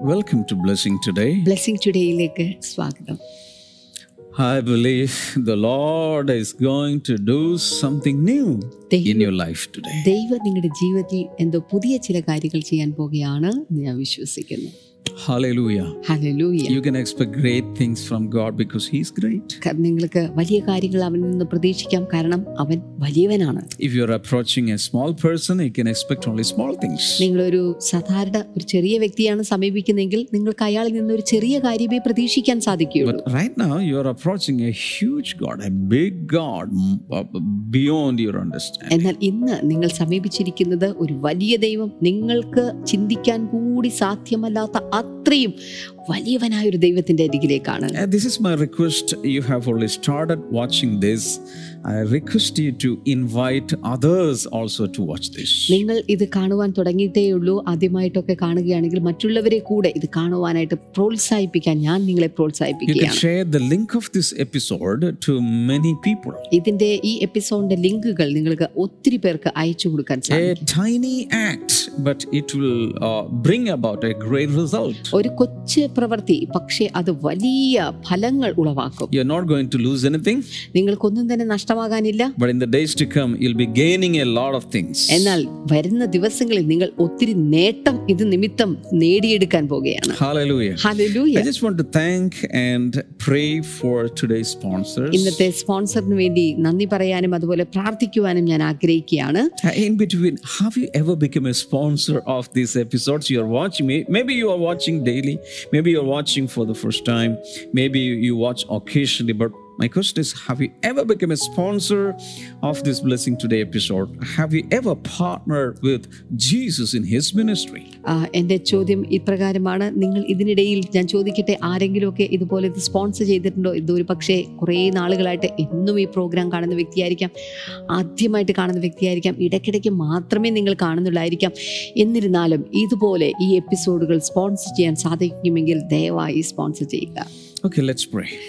Welcome to Blessing Today. Blessing ടുഡേയിലേക്ക് സ്വാഗതം I believe the Lord is going to do something new in your life today. ദൈവം നിങ്ങളുടെ ജീവിതത്തിൽ എന്തോ പുതിയ ചില കാര്യങ്ങൾ ചെയ്യാൻ പോകുകയാണ് എന്ന് ഞാൻ വിശ്വസിക്കുന്നു Hallelujah. Hallelujah. You can expect great things from God because He is great. If you are approaching a small person, you can expect only small things. But right now you are approaching a huge God, a big God uh, beyond your understanding. സമീപിച്ചിരിക്കുന്നത് ഒരു വലിയ ദൈവം നിങ്ങൾക്ക് ചിന്തിക്കാൻ കൂടി സാധ്യമല്ലാത്ത അത്രയും വലിയവനായ ഒരു ദൈവത്തിന്റെ അരികിലേക്കാണ് this is my request. You have only started watching this. I request you to invite others also to watch this. നിങ്ങൾ ഇത് കാണുവാൻ തുടങ്ങിയിട്ടേ ഉള്ളൂ ആദ്യമായിട്ടൊക്കെ കാണുകയാണെങ്കിൽ മറ്റുള്ളവരെ കൂടെ ഇത് കാണുവാനായിട്ട് പ്രോത്സാഹിപ്പിക്കാൻ ഞാൻ നിങ്ങളെ You can പ്രോത്സാഹിപ്പിക്കുകയാണ് share the link of this episode to many people. ഇതിന്റെ ഈ എപ്പിസോഡിന്റെ ലിങ്കുകൾ നിങ്ങൾക്ക് ഒത്തിരി പേർക്ക് അയച്ചു കൊടുക്കാൻ A സാധിക്കും tiny act, but it will uh, bring about a great result. ഒരു കൊച്ചു പ്രവൃത്തി പക്ഷേ അത് വലിയ ഫലങ്ങൾ ഉളവാക്കും. You are not going to lose anything നിങ്ങൾക്ക് തന്നെ നഷ്ടമാകാനില്ല. But in the days to come you will be gaining a lot of things എന്നാൽ വരുന്ന ദിവസങ്ങളിൽ നിങ്ങൾ ഒത്തിരി നേട്ടം ഇത് നേടിയെടുക്കാൻ പോവുകയാണ്. Hallelujah hallelujah I just want to thank and pray for today sponsors ഇന്നത്തെ സ്പോൺസറിന് നന്ദി പറയാനും അതുപോലെ പ്രാർത്ഥിക്കുവാനും ഞാൻ ആഗ്രഹിക്കുകയാണ്. In between have you ever become a sponsor of these episodes you are watching maybe you are watching you're watching for the first time. Maybe you watch occasionally. But question is Have you ever become a sponsor of this Blessing Today episode? Have you ever partnered with Jesus in his ministry? ആ, എന്റെ ചോദ്യം ഇപ്രകാരമാണ്. നിങ്ങൾ ഇതിനിടയിൽ ഞാൻ ചോദിക്കട്ടെ ആരെങ്കിലുമൊക്കെ ഇതുപോലെ ഇത് സ്പോൺസർ ചെയ്തിട്ടുണ്ടോ? ഇത് ഒരു പക്ഷേ കുറേ നാളുകളായിട്ട് എന്നും ഈ പ്രോഗ്രാം കാണുന്ന വ്യക്തിയായിരിക്കാം. ആദ്യമായിട്ട് കാണുന്ന വ്യക്തിയായിരിക്കാം. ഇടയ്ക്കിടയ്ക്ക് മാത്രമേ നിങ്ങൾ കാണുന്നുള്ളായിരിക്കാം. എന്നിരുന്നാലും ഇതുപോലെ ഈ എപ്പിസോഡുകൾ സ്പോൺസർ ചെയ്യാൻ സാധിക്കുമെങ്കിൽ ദയവായി സ്പോൺസർ ചെയ്യുക.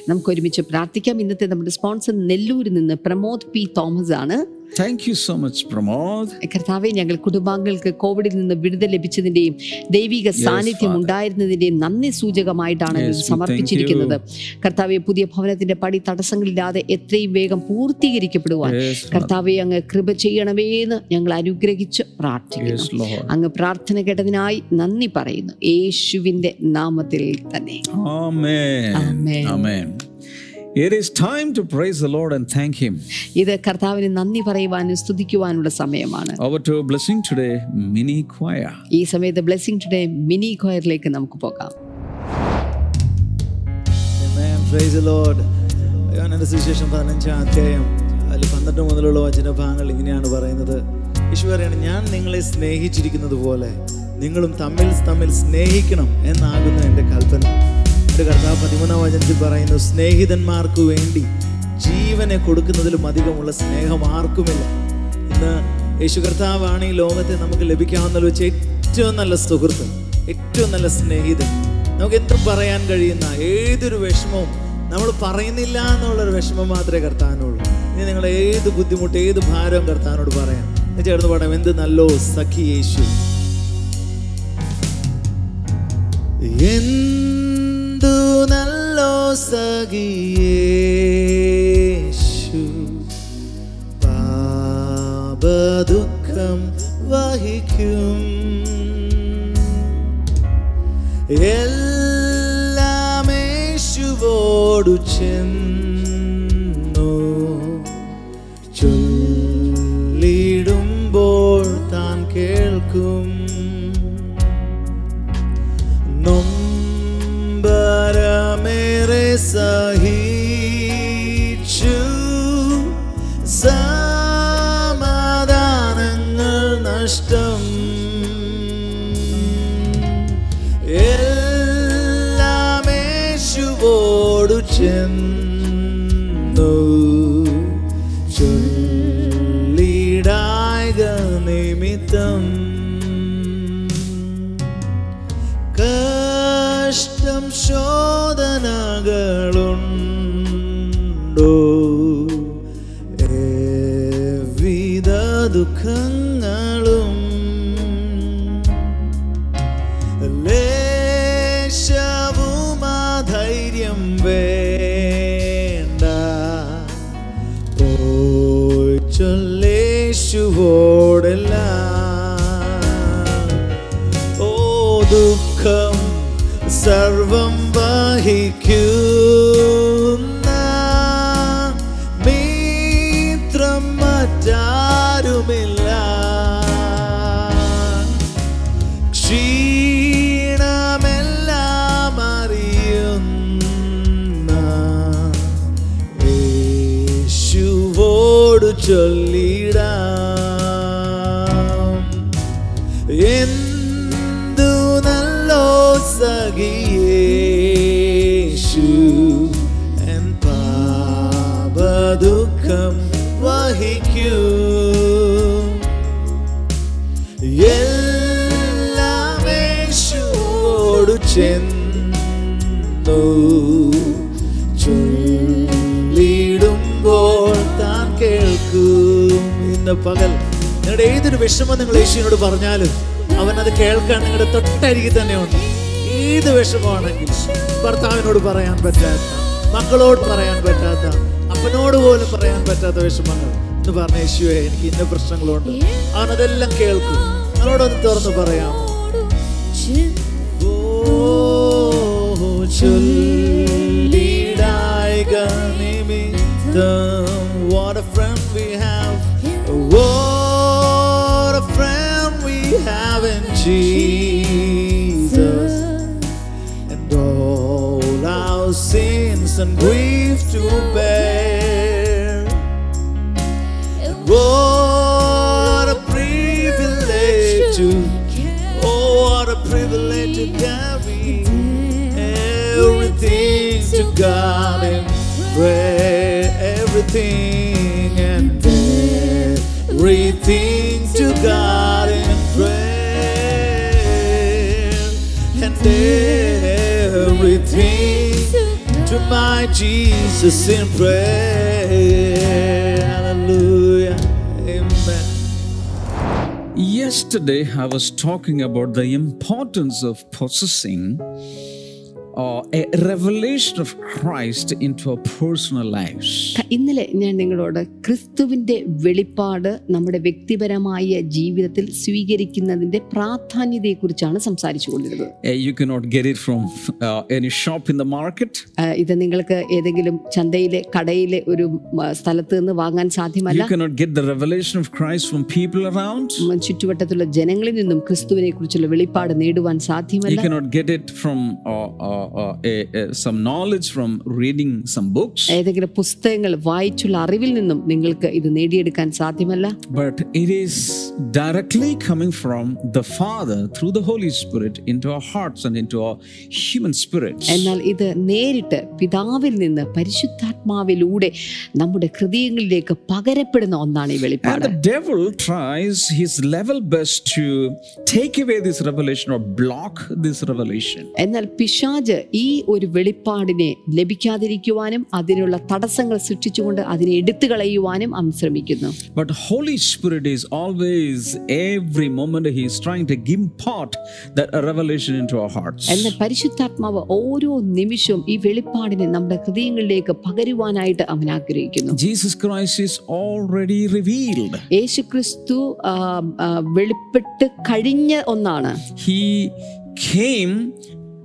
നമുക്ക് ഒരുമിച്ച് പ്രാർത്ഥിക്കാം. ഇന്നത്തെ നമ്മുടെ സ്പോൺസർ നെല്ലൂരിൽ നിന്ന് പ്രമോദ് പി തോമസ് ആണ് Thank you so much, Pramod. കർത്താവെ ഞങ്ങൾ കുടുംബാംഗങ്ങൾക്ക് കോവിഡിൽ നിന്ന് വിടുതൽ ലഭിച്ചതിന്റെയും ദൈവിക സാന്നിധ്യം ഉണ്ടായിരുന്നതിന്റെയും നന്ദി സൂചകമായിട്ടാണ് സമർപ്പിച്ചിരിക്കുന്നത് കർത്താവെ പുതിയ ഭവനത്തിന്റെ പടി തടസ്സങ്ങളില്ലാതെ എത്രയും വേഗം പൂർത്തീകരിക്കപ്പെടുവാൻ. കർത്താവെ അങ്ങ് കൃപ ചെയ്യണമേ എന്ന് ഞങ്ങൾ അനുഗ്രഹിച്ച് പ്രാർത്ഥിക്കുന്നു. അങ്ങ് പ്രാർത്ഥന കേട്ടതിനായി നന്ദി പറയുന്നു യേശുവിന്റെ നാമത്തിൽ തന്നെ Amen. Amen. Amen. It is time to praise the Lord and thank Him. ഇത് കർത്താവിന് നന്ദി പറയുവാനും സ്തുതിക്കുവാനുള്ള സമയമാണ് Over to a blessing today, mini choir. ഈ സമയത്ത് ബ്ലെസ്സിംഗ് ടുഡേ മിനി കോയറിലേക്ക് നമുക്ക് പോകാം Amen. Praise the Lord. യോഹന്നാന്റെ സുവിശേഷം പതിനഞ്ചാം അധ്യായം അതിൽ പന്ത്രണ്ട് മുതലുള്ള വചനഭാഗങ്ങൾ ഇങ്ങനെയാണ് പറയുന്നത് യേശു പറയാണ് ഞാൻ നിങ്ങളെ സ്നേഹിച്ചിരിക്കുന്നത് പോലെ നിങ്ങളും തമ്മിൽ തമ്മിൽ സ്നേഹിക്കണം എന്നാകുന്നു എന്റെ കൽപ്പന എന്റെ കർത്താവ് പതിമൂന്നാം വചനത്തിൽ പറയുന്നു സ്നേഹിതന്മാർക്ക് വേണ്ടി ജീവനെ കൊടുക്കുന്നതിലും അധികമുള്ള സ്നേഹം ആർക്കുമില്ല. ഇന്ന് യേശു കർത്താവാണ് ഈ ലോകത്തെ നമുക്ക് ലഭിക്കാവുന്ന വെച്ച് ഏറ്റവും നല്ല സുഹൃത്ത് ഏറ്റവും നല്ല സ്നേഹിതൻ. നമുക്ക് എന്തും പറയാൻ കഴിയുന്ന ഏതൊരു വിഷമവും നമ്മൾ പറയുന്നില്ല എന്നുള്ളൊരു വിഷമം മാത്രമേ കർത്താനുള്ളൂ ഇനി നിങ്ങൾ ഏത് ബുദ്ധിമുട്ട് ഏത് ഭാരവും കർത്താനോട് പറയാം. ചേർന്ന് പാടാം എന്ത് നല്ലോ സഖി യേശു. എന്തു നല്ലോ സഖിയേശു പാപദുഃഖം വഹിക്കും. എല്ലാമേശുവോടു ചെന്നു നിമിത്തം. കഷ്ടം ശോധനകളുണ്ടോ. സഖിയേശു എൻ പാപദുഃഖം വഹിക്കൂ. എല്ലാമേശുവോടു ചെന്നു. ചൊല്ലിടുമ്പോൾ താൻ കേൾക്കും. ഇന്ന് പകൽ നിങ്ങളുടെ ഏതൊരു വിഷമം നിങ്ങൾ യേശുവിനോട് പറഞ്ഞാലും അവൻ അത് കേൾക്കാൻ നിങ്ങളുടെ തൊട്ടരികിൽ തന്നെ ഉണ്ട്. ഏത് വിഷമമാണെങ്കിൽ ഭർത്താവിനോട് പറയാൻ പറ്റാത്ത മക്കളോട് പറയാൻ പറ്റാത്ത അപ്പനോട് പോലും പറയാൻ പറ്റാത്ത വിഷമങ്ങൾ. എന്ന് പറഞ്ഞ യേശുവെ എനിക്ക് ഇന്ന പ്രശ്നങ്ങളുണ്ട്. അവനതെല്ലാം കേൾക്കും. അവനോടൊന്ന് തുറന്ന് പറയാം. ചൊല്ലിടായിക Jesus. And grief to bear. What a privilege to Oh, what a privilege to carry everything to God in prayer, everything and everything to God to my Jesus in prayer. Hallelujah. Amen. Yesterday, I was talking about the importance of possessing uh, a revelation of Christ into our personal lives. ഇന്നലെ ഞാൻ നിങ്ങളോട് ക്രിസ്തുവിന്റെ വെളിപ്പാട് നമ്മുടെ വ്യക്തിപരമായ ജീവിതത്തിൽ സ്വീകരിക്കുന്നതിന്റെ പ്രാധാന്യതയെക്കുറിച്ചാണ് സംസാരിച്ചു കൊണ്ടിരുന്നത് Uh, you cannot get it from uh, any shop in the market. ആ, ഇത് നിങ്ങൾക്ക് ഏതെങ്കിലും ചന്തയിലെ കടയിലെ ഒരു സ്ഥലത്ത് നിന്ന് വാങ്ങാൻ സാധ്യമല്ല You cannot get the revelation of Christ from people around. ഉം, ചുറ്റുവട്ടത്തുള്ള ജനങ്ങളിൽ നിന്നും ക്രിസ്തുവിനെ കുറിച്ചുള്ള വെളിപ്പാട് നേടുവാൻ സാധ്യമല്ല uh, uh, uh, some knowledge from reading some books. ഏതെങ്കിലും പുസ്തകങ്ങൾ വായിച്ചുള്ള അറിവിൽ നിന്നും നിങ്ങൾക്ക് ഇത് നേടിയെടുക്കാൻ സാധ്യമല്ല But it is directly coming from the Father through the Holy Spirit into our hearts and into our human spirits. എന്നാൽ ഇത് നേരിട്ട് പിതാവിൽ നിന്ന് പരിശുദ്ധാത്മാവിലൂടെ നമ്മുടെ ഹൃദയങ്ങളിലേക്ക് പകരപ്പെടുന്ന ഒന്നാണ് ഈ And വെളിപ്പാട് the devil tries his level best to take away this revelation or block this revelation. എന്നാൽ പിശാജ് ഈ ഒരു വെളിപ്പാടിനെ ലഭിക്കാതിരിക്കുവാനും അതിനുള്ള തടസ്സങ്ങൾ സൃഷ്ടിച്ചുകൊണ്ട് അതിനെ എടുത്തു കളയുവാനും അവൻ ശ്രമിക്കുന്നു But Holy Spirit is always, every moment, He is trying to impart that revelation into our hearts. എന്നാൽ പരിശുദ്ധാത്മാവ് ഓരോ നിമിഷവും ഈ വെളിപ്പാടിനെ നമ്മുടെ ഹൃദയങ്ങളിലേക്ക് പകരുവാനായിട്ട് അവൻ ആഗ്രഹിക്കുന്നു Jesus Christ is already revealed. യേശുക്രിസ്തു വെളിപ്പെട്ട് കഴിഞ്ഞ ഒന്നാണ് He came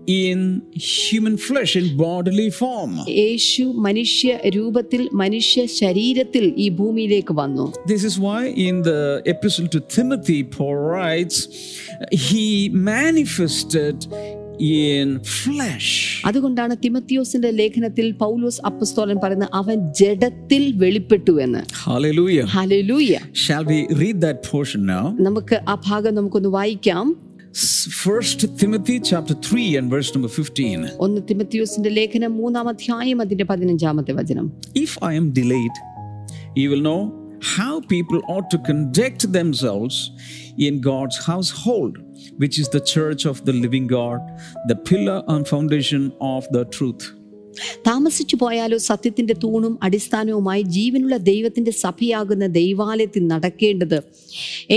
in human flesh, in bodily form. യേശു മനുഷ്യ രൂപത്തിൽ മനുഷ്യ ശരീരത്തിൽ ഈ ഭൂമിയിലേക്ക് വന്നു This is why in the epistle to Timothy, Paul writes, He manifested in flesh. അതുകൊണ്ടാണ് തിമത്തിയോസിന്റെ ലേഖനത്തിൽ പൗലോസ് അപ്പസ്തോലൻ പറയുന്നത് അവൻ ജഡത്തിൽ വെളിപ്പെട്ടു എന്ന് Hallelujah. Hallelujah Shall we read that portion now? നമുക്ക് ആ ഭാഗം നമുക്കൊന്ന് വായിക്കാം First Timothy chapter 3 and verse number 15. ഒന്ന് തിമത്തിയോസിന്റെ ലേഖനം മൂന്നാം അധ്യായം അതിന്റെ പതിനഞ്ചാമത്തെ വചനം If I am delayed, you will know how people ought to conduct themselves in God's household, which is the church of the living God, the pillar and foundation of the truth. താമസിച്ചു പോയാലോ സത്യത്തിന്റെ തൂണും അടിസ്ഥാനവുമായി ജീവനുള്ള ദൈവത്തിന്റെ സഭയാകുന്ന ദൈവാലയത്തിൽ നടക്കേണ്ടത്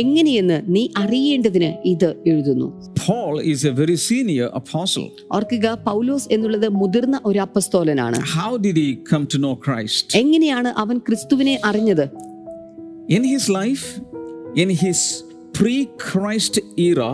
എങ്ങനെയെന്ന് നീ അറിയേണ്ടതിന് ഇത് എഴുതുന്നു Paul is a very senior apostle. ഓർക്കുക പൗലോസ് എന്നുള്ളത് മുതിർന്ന ഒരു അപ്പസ്തോലനാണ് How did he come to know Christ? എങ്ങനെയാണ് അവൻ ക്രിസ്തുവിനെ അറിഞ്ഞത് In his life, in his pre Christ era,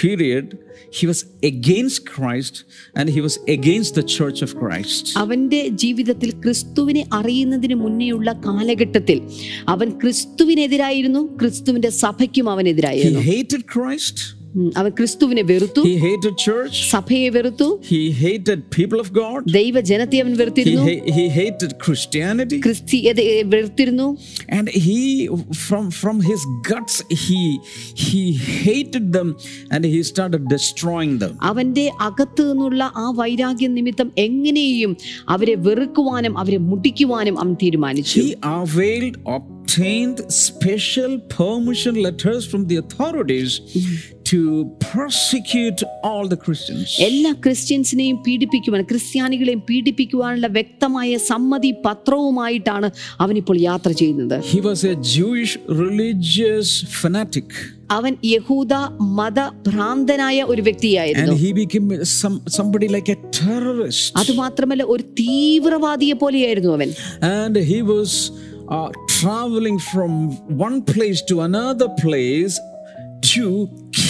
period, he was against Christ and he was against the church of Christ. അവന്റെ ജീവിതത്തിൽ ക്രിസ്തുവിനെ അറിയുന്നതിന് മുന്നേയുള്ള കാലഘട്ടത്തിൽ അവൻ ക്രിസ്തുവിനെതിരായിരുന്നു ക്രിസ്തുവിന്റെ സഭയ്ക്കും He അവനെതിരായിരുന്നു hated Christ, ഉം, അവൻ ക്രിസ്തുവിനെ വെറുത്തു he hated church, സഭയെ വെറുത്തു he hated people of God, ദൈവജനത്തെ അവൻ he, വെറുത്തിരുന്നു ha- he hated Christianity. ക്രിസ്തീയതയെ വെറുത്തിരുന്നു and he from from his guts he he hated them and he started destroying them അവന്റെ അകത്ത് നിന്നുള്ള ആ വൈരാഗ്യ നിമിത്തം എങ്ങനെയും അവരെ വെറുക്കുവാനും അവരെ മുടിക്കുവാനും അവൻ തീരുമാനിച്ചു he availed obtained special permission letters from the authorities to persecute all the christians എല്ലാ ക്രിസ്ത്യൻസിനെയും പീഡിപ്പിക്കുവാൻ ക്രിസ്ത്യാനികളെയും പീഡിപ്പിക്കുവാനുള്ള വ്യക്തമായ സമ്മതി പത്രവുമായിട്ടാണ് അവനിപ്പോൾ യാത്ര ചെയ്യുന്നത് he was a jewish religious fanatic അവൻ യഹൂദ മത ഭ്രാന്തനായ ഒരു വ്യക്തിയായിരുന്നു and he became somebody like a terrorist അതുമാത്രമല്ല ഒരു തീവ്രവാദിയെ പോലെയായിരുന്നു അവൻ and he was uh, traveling from one place to another place to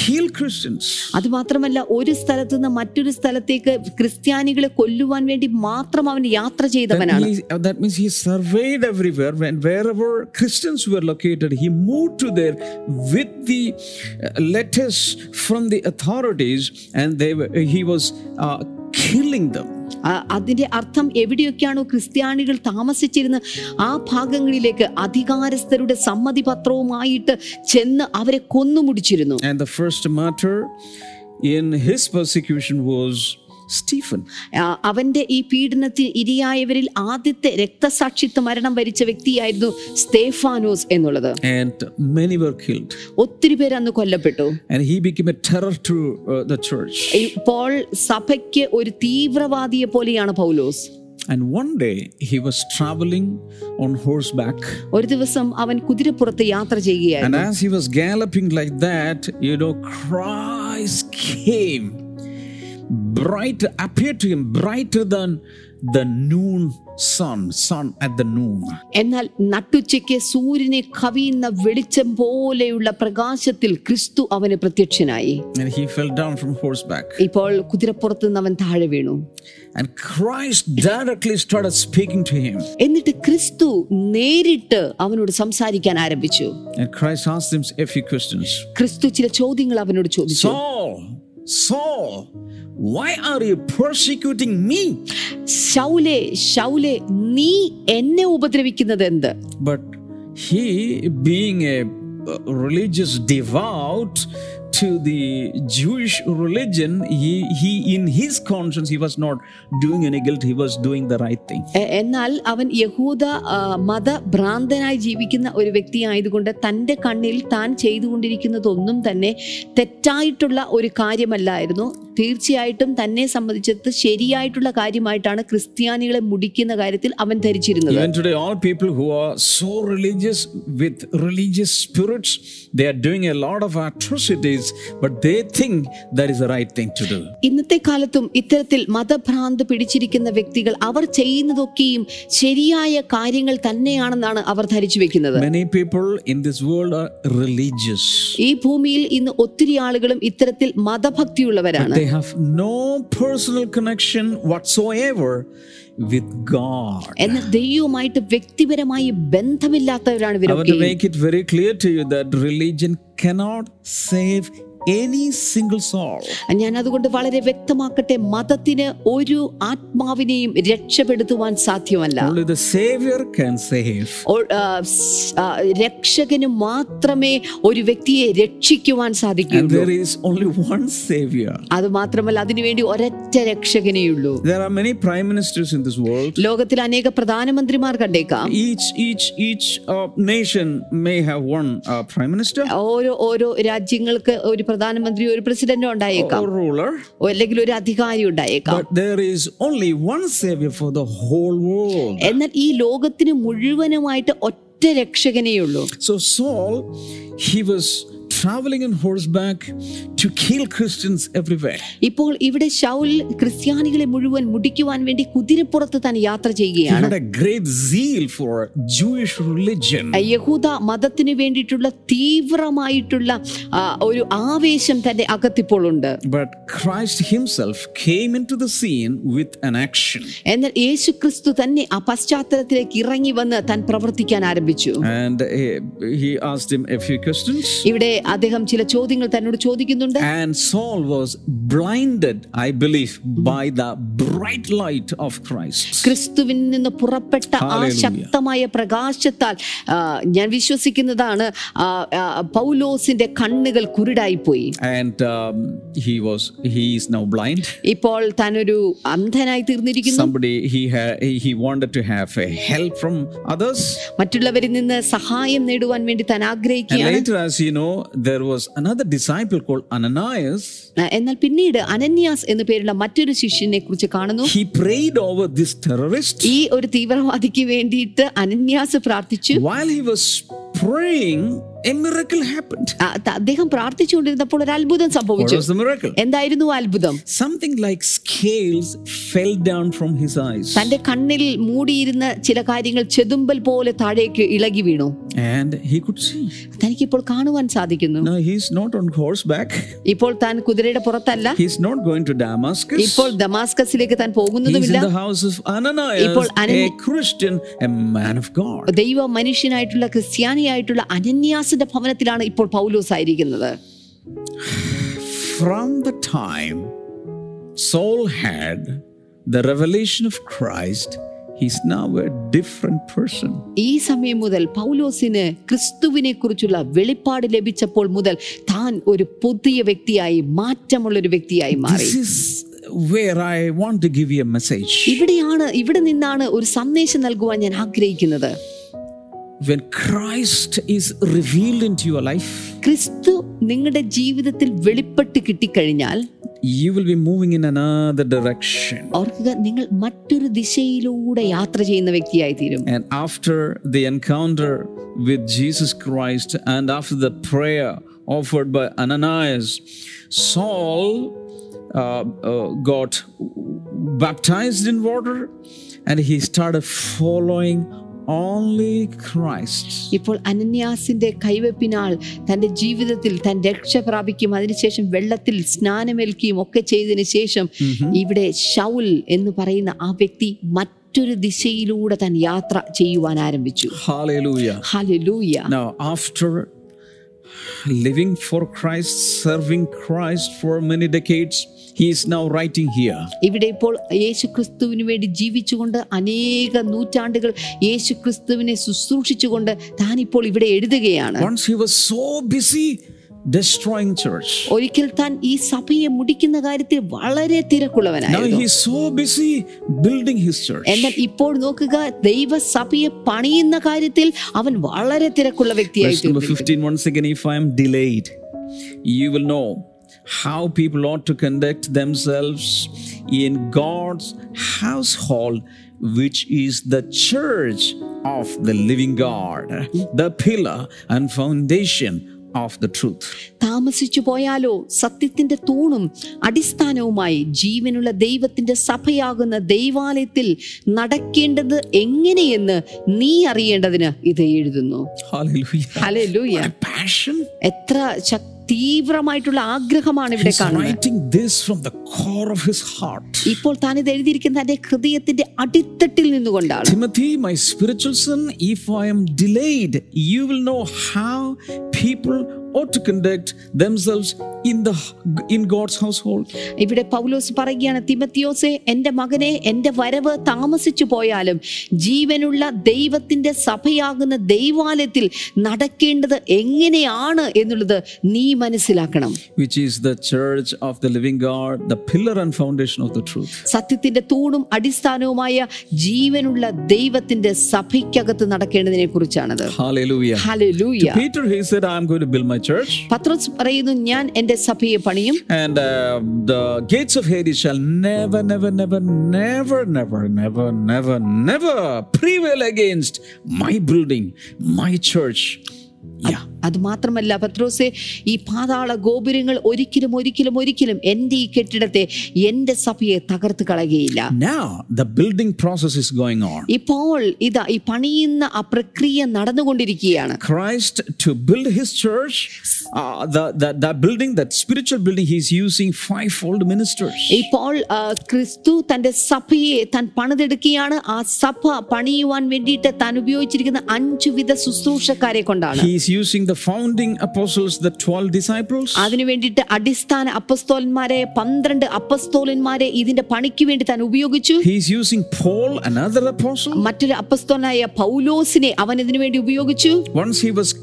kill Christians. അതുമാത്രമല്ല ഒരു സ്ഥലത്ത് നിന്ന് മറ്റൊരു സ്ഥലത്തേക്ക് ക്രിസ്ത്യാനികളെ കൊല്ലുവാൻ വേണ്ടി മാത്രം അവൻ യാത്ര That ചെയ്തവനാണ് means, uh, that means he surveyed everywhere. When wherever Christians were located, he moved to there with the uh, letters from the authorities, and they were, he was uh, killing them. ആ, അതിന്റെ അർത്ഥം എവിടെയൊക്കെയാണോ ക്രിസ്ത്യാനികൾ താമസിച്ചിരുന്ന ആ ഭാഗങ്ങളിലേക്ക് അധികാരസ്ഥരുടെ സമ്മതി പത്രവുമായിട്ട് ചെന്ന് അവരെ കൊന്നുമുടിച്ചിരുന്നു And the first martyr in his Stephen. അവന്റെ ഈ പീഡനത്തിൽ ഇരിയായവരിൽ ആദ്യത്തെ രക്തസാക്ഷിത്വ മരണം വരിച്ച വ്യക്തിയായിരുന്നു സ്റ്റേഫാനോസ് എന്നുള്ളത്. ഒത്തിരി പേർ അന്ന് കൊല്ലപ്പെട്ടു. Uh, പോൾ സഭയ്ക്ക് ഒരു തീവ്രവാദിയെ പോലെയാണ് പൗലോസ്. And one day he was traveling on horseback. And as he was galloping like that, you know, Christ came. bright, appeared to him brighter than the noon sun, sun at the noon. എന്നാൽ നട്ടുച്ചയ്ക്ക് സൂര്യനെ കവിയുന്ന വെളിച്ചം പോലെയുള്ള പ്രകാശത്തിൽ ക്രിസ്തു അവന് പ്രത്യക്ഷനായി And he fell down from horseback. ഇപ്പോൾ കുതിരപ്പുറത്ത് നിന്ന് അവൻ താഴെ വീണു And Christ directly started speaking to him. എന്നിട്ട് ക്രിസ്തു നേരിട്ട് അവനോട് സംസാരിക്കാൻ ആരംഭിച്ചു And Christ asked him a few questions. ക്രിസ്തു ചില ചോദ്യങ്ങൾ അവനോട് ചോദിച്ചു Saul, Saul, why are you persecuting me? ശൗലെ ശൗലെ നീ എന്നെ ഉപദ്രവിക്കുന്നത് എന്ത് But he, being a uh, religious devout to the Jewish religion, he, he in his conscience he was not doing any guilt. He was doing the right thing. A- എന്നാൽ അവൻ യഹൂദ ആ, മതഭ്രാന്തനായി ജീവിക്കുന്ന ഒരു വ്യക്തിയായതുകൊണ്ട് തൻ്റെ കണ്ണിൽ താൻ ചെയ്തുകൊണ്ടിരിക്കുന്നതൊന്നും തന്നെ തെറ്റായിട്ടുള്ള ഒരു കാര്യമല്ലായിരുന്നു തീർച്ചയായിട്ടും തന്നെ സംബന്ധിച്ചത് ശരിയായിട്ടുള്ള കാര്യമായിട്ടാണ് ക്രിസ്ത്യാനികളെ മുടിക്കുന്ന കാര്യത്തിൽ അവൻ ധരിച്ചിരുന്നത് Even today, all people who are so religious with religious spirits, they are doing a lot of atrocities, but they think that is the right thing to do. ഇന്നത്തെ കാലത്തും ഇത്തരത്തിൽ മതഭ്രാന്ത് പിടിച്ചിരിക്കുന്ന വ്യക്തികൾ അവർ ചെയ്യുന്നതൊക്കെയും ശരിയായ കാര്യങ്ങൾ തന്നെയാണെന്നാണ് അവർ ധരിച്ചു വെക്കുന്നത് Many people in this world are religious. ഈ ഭൂമിയിൽ ഇന്ന് ഒത്തിരി ആളുകളും ഇത്തരത്തിൽ മതഭക്തിയുള്ളവരാണ് They have no personal connection whatsoever with God. എന്നാൽ ദൈവവുമായിട്ട് വ്യക്തിപരമായി ബന്ധമില്ലാത്തവരാണ് I want ഇവരൊക്കെ to make it very clear to you that religion cannot save any single soul. ഞാൻ അതുകൊണ്ട് വളരെ വ്യക്തമാക്കട്ടെ മതത്തിന് ഒരു ആത്മാവിനെയും രക്ഷപ്പെടുത്തുവാൻ സാധ്യമല്ല the Savior can save. രക്ഷകന് മാത്രമേ ഒരു വ്യക്തിയെ രക്ഷിക്കുവാൻ സാധിക്കൂ there is only one Savior. അത് മാത്രമല്ല അതിനുവേണ്ടി ഒരൊറ്റ രക്ഷകനെയുള്ളൂ There are many prime ministers in this world. ലോകത്തിൽ അനേക പ്രധാനമന്ത്രിമാർ കണ്ടേക്കാം Each each each uh, nation may have one uh, prime minister ഓരോ ഓരോ രാജ്യങ്ങൾക്ക് ഒരു പ്രധാനമന്ത്രി ഒരു പ്രസിഡന്റോ ഉണ്ടായേക്കാം. അല്ലെങ്കിൽ ഒരു അധികാരി ഉണ്ടായേക്കാം. But there is only one Savior for the whole world. എന്നാൽ ഈ ലോകത്തിന് മുഴുവനുമായിട്ട് ഒറ്റ രക്ഷകനെയുള്ളൂ so Saul he was traveling on horseback to kill Christians everywhere. ഇപ്പോൾ ഇവിടെ ഷൗൽ ക്രിസ്ത്യാനികളെ മുഴുവൻ മുടിക്കുവാൻ വേണ്ടി കുതിരപ്പുറത്ത് താൻ യാത്ര He ചെയ്യുകയാണ് had a great zeal for Jewish religion. യഹൂദ മതത്തിന് വേണ്ടിയിട്ടുള്ള തീവ്രമായിട്ടുള്ള ആ, ഒരു ആവേശം തന്റെ അകത്തിപ്പോൾ ഉണ്ട് But Christ himself came into the scene with an action. എന്നാൽ യേശു ക്രിസ്തു തന്നെ ആ പശ്ചാത്തലത്തിലേക്ക് ഇറങ്ങി വന്ന് താൻ പ്രവർത്തിക്കാൻ ആരംഭിച്ചു And he, he asked him a few questions. ഇവിടെ അദ്ദേഹം ചില ചോദ്യങ്ങൾ തന്നോട് ചോദിക്കുന്നുണ്ട്. And Saul was blinded I believe by the bright light of Christ ക്രിസ്തുവിൽ നിന്ന് പുറപ്പെട്ട ആ ശക്തമായ പ്രകാശത്താൽ ഞാൻ വിശ്വസിക്കുന്നതാണ് പൗലോസിന്റെ കണ്ണുകൾ കുരുടായി പോയി and he was he is now blind ഇപ്പോൾ തനൊരു അന്ധനായി തീർന്നിരിക്കുന്നു. Somebody he he wanted to have a help from others മറ്റുള്ളവരിൽ നിന്ന് സഹായം നേടുവാൻ വേണ്ടി താൻ ആഗ്രഹിക്കുകയാണ്. Later as you know there was another disciple called Ananias. ആ, എന്നാൽ പിന്നീട് അനന്യാസ് എന്നു പേരുള്ള മറ്റൊരു ശിഷ്യനെ കുറിച്ച് കാണുന്നു He prayed over this terrorist. ഈ ഒരു തീവ്രവാദിക്ക് വേണ്ടിയിട്ട് അനന്യാസ് പ്രാർത്ഥിച്ചു While he was praying, a miracle happened. ആ, ത- അദ്ദേഹം പ്രാർത്ഥിച്ചുകൊണ്ടിരുന്നപ്പോൾ ഒരു അത്ഭുതം What സംഭവിച്ചു the miracle? എന്തായിരുന്നു അത്ഭുതം Something like scales fell down from his eyes. തന്റെ കണ്ണിൽ മൂടിയിരുന്ന ചില കാര്യങ്ങൾ ചെതുമ്പൽ പോലെ താഴേക്ക് ഇളകി വീണു And he could see. തനിക്കിപ്പോൾ കാണുവാൻ സാധിക്കുന്നു No, he's not on back ഇപ്പോൾ താൻ കുതിരയുടെ പുറത്തല്ല He's not going to Damascus. ഇപ്പോൾ ദമാസ്കസിലേക്ക് താൻ പോകുന്നതുമില്ല he is in the house of Ananias, ഇപ്പോൾ a a Christian, a man of God. ദൈവ മനുഷ്യനായിട്ടുള്ള ക്രിസ്ത്യാനിയായിട്ടുള്ള അനന്യാസിന്റെ ഭവനത്തിലാണ് ഇപ്പോൾ പൗലോസ് ആയിരിക്കുന്നത്. From the time Saul had the revelation of Christ he's now a different person ഈ സമയം മുതൽ പൗലോസിന് ക്രിസ്തുവിനെ കുറിച്ചുള്ള വെളിപ്പാട് ലഭിച്ചപ്പോൾ മുതൽ താൻ ഒരു പുതിയ വ്യക്തിയായി മാറ്റമുള്ള ഒരു വ്യക്തിയായി മാറി. This is where I want to give you a message. ഇവിടെയാണ് ഇവിടെ നിന്നാണ് ഒരു സന്ദേശം നൽകുവാൻ ഞാൻ ആഗ്രഹിക്കുന്നത്. When Christ is revealed into your life, ക്രിസ്തു നിങ്ങളുടെ ജീവിതത്തിൽ വെളിപ്പെട്ട് കിട്ടിക്കഴിഞ്ഞാൽ you will be moving in another direction. ഓർക്കുക നിങ്ങൾ മറ്റൊരു ദിശയിലൂടെ യാത്ര ചെയ്യുന്ന വ്യക്തിയായി തീരും And after the encounter with Jesus Christ and after the prayer offered by Ananias, Saul uh, uh, got baptized in water and he started following only Christ. ഇപ്പോൾ അനന്യാസിന്റെ കൈവെപ്പിനാൽ തന്റെ ജീവിതത്തിൽ താൻ രക്ഷ പ്രാപിക്കും. അതിനുശേഷം വെള്ളത്തിൽ സ്നാനമേൽക്കുകയും ഒക്കെ ചെയ്തതിനു ശേഷം ഇവിടെ ഷൗൽ എന്ന് പറയുന്ന ആ വ്യക്തി മറ്റൊരു ദിശയിലൂടെ താൻ യാത്ര ചെയ്യുവാൻ ആരംഭിച്ചു. After living Now, Christ living for Christ, serving Christ for many decades, he is now writing here. ഇവിടെ ഇപ്പോൾ യേശു ക്രിസ്തുവിന് വേണ്ടി ജീവിച്ചുകൊണ്ട് അനേക നൂറ്റാണ്ടുകൾ യേശു ക്രിസ്തുവിനെ ശുശ്രൂഷിച്ചുകൊണ്ട് താൻ ഇപ്പോൾ ഇവിടെ എഴുതുകയാണ് Once he was so busy destroying church. ഒരിക്കൽ താൻ ഈ സഭയെ മുടിക്കുന്ന കാര്യത്തിൽ വളരെ Now തിരക്കുള്ളവനായിരുന്നു is so busy building his church. എന്നാൽ ഇപ്പോൾ നോക്കുക ദൈവസഭയെ പണിയുന്ന കാര്യത്തിൽ അവൻ വളരെ തിരക്കുള്ള വ്യക്തിയായി Verse number തീർന്നിരിക്കുന്നു. 15 once again, if I am delayed, you will know how people ought to conduct themselves in God's household, which is the church of the living God, the pillar and foundation of the truth. താമസിച്ചു പോയാലോ സത്യത്തിന്റെ തൂണും അടിസ്ഥാനവുമായി ജീവനുള്ള ദൈവത്തിന്റെ സഭയാകുന്ന ദൈവാലയത്തിൽ നടക്കേണ്ടത് എങ്ങനെയെന്ന് നീ അറിയേണ്ടതിന് ഇത് എഴുതുന്നു. എത്ര ശക്- തീവ്രമായിട്ടുള്ള ആഗ്രഹമാണ് ഇവിടെ കാണുന്നത് writing this from the core of his heart. ഇപ്പോൾ താൻ ഇത് എഴുതിയിരിക്കുന്ന തന്റെ ഹൃദയത്തിന്റെ അടിത്തട്ടിൽ നിന്നുകൊണ്ടാണ് Timothy, my spiritual son, if I am delayed, you will know how people ought to conduct themselves in the in God's household. ഇവിടെ പൗലോസ് പറയുകയാണ് തിമത്തിയോസെ എൻ്റെ മകനെ എൻ്റെ വരവ് താമസിച്ചു പോയാലും ജീവനുള്ള ദൈവത്തിൻ്റെ സഭയാകുന്ന ദൈവാലയത്തിൽ നടക്കേണ്ടത് എങ്ങനെയാണ് എന്നുള്ളത് നീ മനസ്സിലാക്കണം. Which is the church of the living God the pillar and foundation of the truth. സത്യത്തിൻ്റെ തൂണും അടിസ്ഥാനവുമായ ജീവനുള്ള ദൈവത്തിൻ്റെ സഭയ്ക്കകത്ത് നടക്കേണ്ടതിനെ കുറിച്ചാണത്. Hallelujah. Hallelujah. To Peter he said I am going to build my church, പത്രോസ് പറയുന്നു ഞാൻ എന്റെ സഭയെ പണിയും and uh, the gates of Hades shall never, never, never, never, never, never, never, never prevail against my building, my church. അത് മാത്രമല്ല പത്രോസെ ഈ പാതാള ഗോപുരങ്ങൾ ഒരിക്കലും ഒരിക്കലും ഒരിക്കലും എന്റെ ഈ കെട്ടിടത്തെ എന്റെ സഭയെ തകർത്ത് കളയുകയില്ല. Now the building process is going on. ഇപ്പോൾ ഇതാ ഈ പണിയുന്ന ആ പ്രക്രിയ നടന്നുകൊണ്ടിരിക്കുകയാണ്. Christ to build his church, uh, the, the, that building, that spiritual building, he's using fivefold ministers. ഇപ്പോൾ ക്രിസ്തു തന്റെ സഭയെ താൻ പണിതെടുക്കുകയാണ്. ആ സഭ പണിയുവാൻ വേണ്ടിയിട്ട് താൻ ഉപയോഗിച്ചിരിക്കുന്ന അഞ്ചു വിധ ശുശ്രൂഷക്കാരെ കൊണ്ടാണ്. He's using the founding apostles, the 12 disciples. അതിനു വേണ്ടിയിട്ട് അടിസ്ഥാന അപ്പസ്തോലന്മാരെ പന്ത്രണ്ട് അപ്പസ്തോലന്മാരെ ഇതിന്റെ പണിക്ക് വേണ്ടി താൻ ഉപയോഗിച്ചു He's using Paul, another apostle. മറ്റൊരു അപ്പസ്തോലനായ പൗലോസിനെ അവൻ ഇതിനു വേണ്ടി ഉപയോഗിച്ചു Once he was c-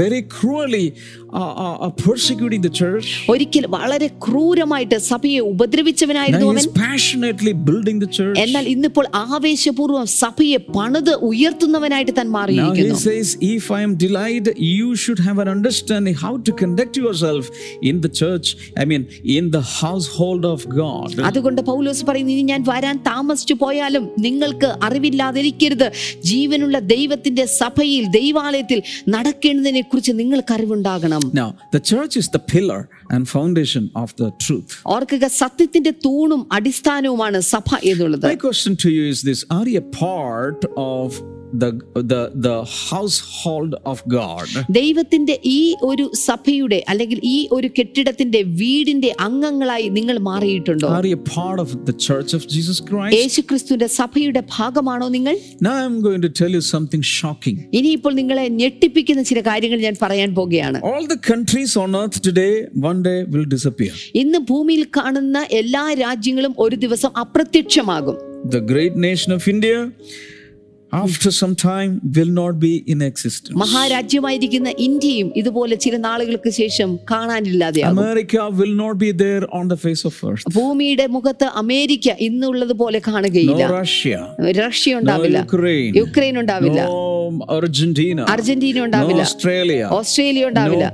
very cruelly uh, uh, uh, persecuting the church. ഒരിക്കൽ വളരെ ക്രൂരമായിട്ട് സഭയെ ഉപദ്രവിച്ചവനായിരുന്നു അവൻ passionately building the church. എന്നാൽ ഇന്നിപ്പോൾ ആവേശപൂർവം സഭയെ പണിത് ഉയർത്തുന്നവനായിട്ട് താൻ മാറിയിരിക്കുന്നു he says, if I am delighted you should have an understanding how to conduct yourself in the church, I mean, in the household of God. അതുകൊണ്ട് പൗലോസ് പറയുന്നു ഇനി ഞാൻ വരാൻ താമസിച്ചു പോയാലും നിങ്ങൾക്ക് അറിവില്ലാതിരിക്കരുത് ജീവനുള്ള ദൈവത്തിന്റെ സഭയിൽ ദൈവാലയത്തിൽ നടക്കേണ്ടതിനെ കുറിച്ച് നിങ്ങൾക്ക് അറിവുണ്ടാകണം Now, the church is the pillar and foundation of the truth. ഓർക്കുക സത്യത്തിന്റെ തൂണും അടിസ്ഥാനവുമാണ് സഭ എന്നുള്ളത് My question to you is this Are you a part of the, the, the household of God? ദൈവത്തിന്റെ ഈ ഒരു സഭയുടെ അല്ലെങ്കിൽ ഈ ഒരു കെട്ടിടത്തിന്റെ വീടിന്റെ അംഗങ്ങളായി നിങ്ങൾ മാറിയിട്ടുണ്ടോ Are you a part of the church of Jesus Christ? യേശുക്രിസ്തുവിന്റെ സഭയുടെ ഭാഗമാണോ നിങ്ങൾ Now, I'm going to tell you something shocking. ഇനിയിപ്പോൾ നിങ്ങളെ ഞെട്ടിപ്പിക്കുന്ന ചില കാര്യങ്ങൾ ഞാൻ പറയാൻ പോകുകയാണ് All the countries on earth today, one day will disappear. ഇന്ന് ഭൂമിയിൽ കാണുന്ന എല്ലാ രാജ്യങ്ങളും ഒരു ദിവസം അപ്രത്യക്ഷമാകും The great nation of India, after some time, will not be in existence. മഹാരാജ്യമായിരിക്കുന്ന ഇന്ത്യയും ഇതുപോലെ ചില നാളുകൾക്ക് ശേഷം കാണാനില്ലാതെയാകും America will not be there on the face of earth. ഭൂമിയുടെ മുഖത്ത് അമേരിക്ക ഇന്നുള്ളത് പോലെ കാണുകയില്ല റഷ്യ no ഉണ്ടാവില്ല Ukraine, യുക്രൈൻ ഉണ്ടാവില്ല അർജന്റീന no ഉണ്ടാവില്ല Australia, ഓസ്ട്രേലിയ ഉണ്ടാവില്ല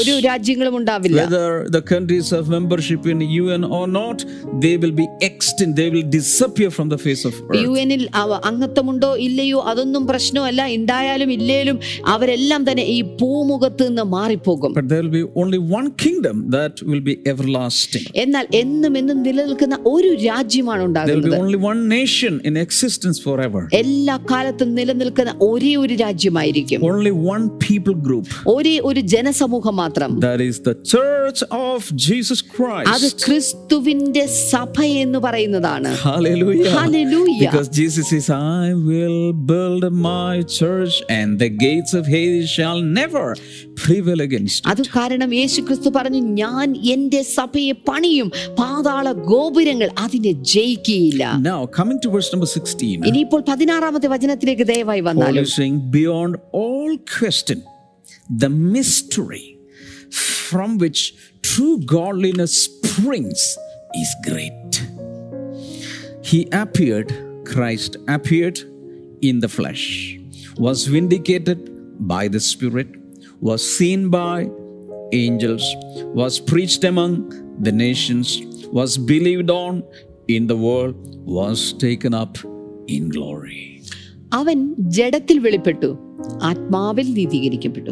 ഒരു രാജ്യങ്ങളും ഉണ്ടാവില്ല Whether the countries have membership in UN or not, they will be extinct. They will disappear from the face of earth. യു എനിൽ അംഗത്വമുണ്ടോ ഇല്ലയോ അതൊന്നും പ്രശ്നമല്ല ഉണ്ടായാലും ഇല്ലേലും അവരെല്ലാം തന്നെ ഈ ഭൂമുഖത്ത് നിന്ന് മാറിപ്പോകും But there will be only one kingdom that will be everlasting. എന്നാൽ എന്നും എന്നും നിലനിൽക്കുന്ന ഒരു രാജ്യമാണ് There will ഉണ്ടാകുന്നത് be only one nation in existence forever. എല്ലാ കാലത്തും നിലനിൽക്കുന്ന ഒരേ ഒരു രാജ്യമായിരിക്കും Only one people group. ഒരേ ഒരു ജനസമൂഹം മാത്രം That is the church of Jesus അത് Christ. ക്രിസ്തുവിന്റെ സഭ എന്ന് പറയുന്നതാണ് Hallelujah. Hallelujah. Because Jesus says, I will build my church and the gates of Hades shall never prevail against it. അത് കാരണം യേശു ക്രിസ്തു പറഞ്ഞു ഞാൻ എന്റെ സഭയെ പണിയും പാതാള ഗോപുരങ്ങൾ അതിനെ ജയിക്കുകയില്ല Now, coming to verse number 16, ഇനിയിപ്പോൾ പതിനാറാമത്തെ വചനത്തിലേക്ക് ദയവായി വന്നാലും beyond all question, the mystery from which true godliness springs is great. He appeared, Christ appeared in the flesh, was vindicated by the Spirit, was seen by angels, was preached among the nations, was believed on in the world, was taken up in glory. അവൻ ജഡത്തിൽ വെളിപ്പെട്ടു ആത്മാവിൽ നീതീകരിക്കപ്പെട്ടു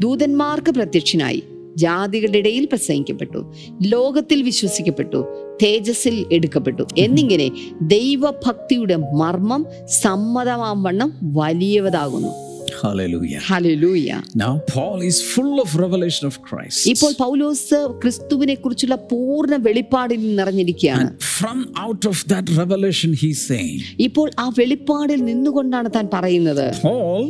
ദൂതന്മാർക്ക് പ്രത്യക്ഷനായി ജാതികളുടെ ഇടയിൽ പ്രസംഗിക്കപ്പെട്ടു ലോകത്തിൽ വിശ്വസിക്കപ്പെട്ടു തേജസ്സിൽ എടുക്കപ്പെട്ടു. എന്നിങ്ങനെ ദൈവഭക്തിയുടെ മർമ്മം സമ്മതമാം വണ്ണം വലിയവതാകുന്നു. Hallelujah. Hallelujah Now, Paul is full of revelation of Christ. ഇപ്പോൾ പൗലോസ് ക്രിസ്തുവിനെക്കുറിച്ചുള്ള പൂർണ വെളിപ്പാടിൽ നിറഞ്ഞിരിക്കുകയാണ് From out of that revelation, he's saying, ഇപ്പോൾ ആ വെളിപ്പാടിൽ നിന്നുകൊണ്ടാണ് താൻ പറയുന്നത് Paul,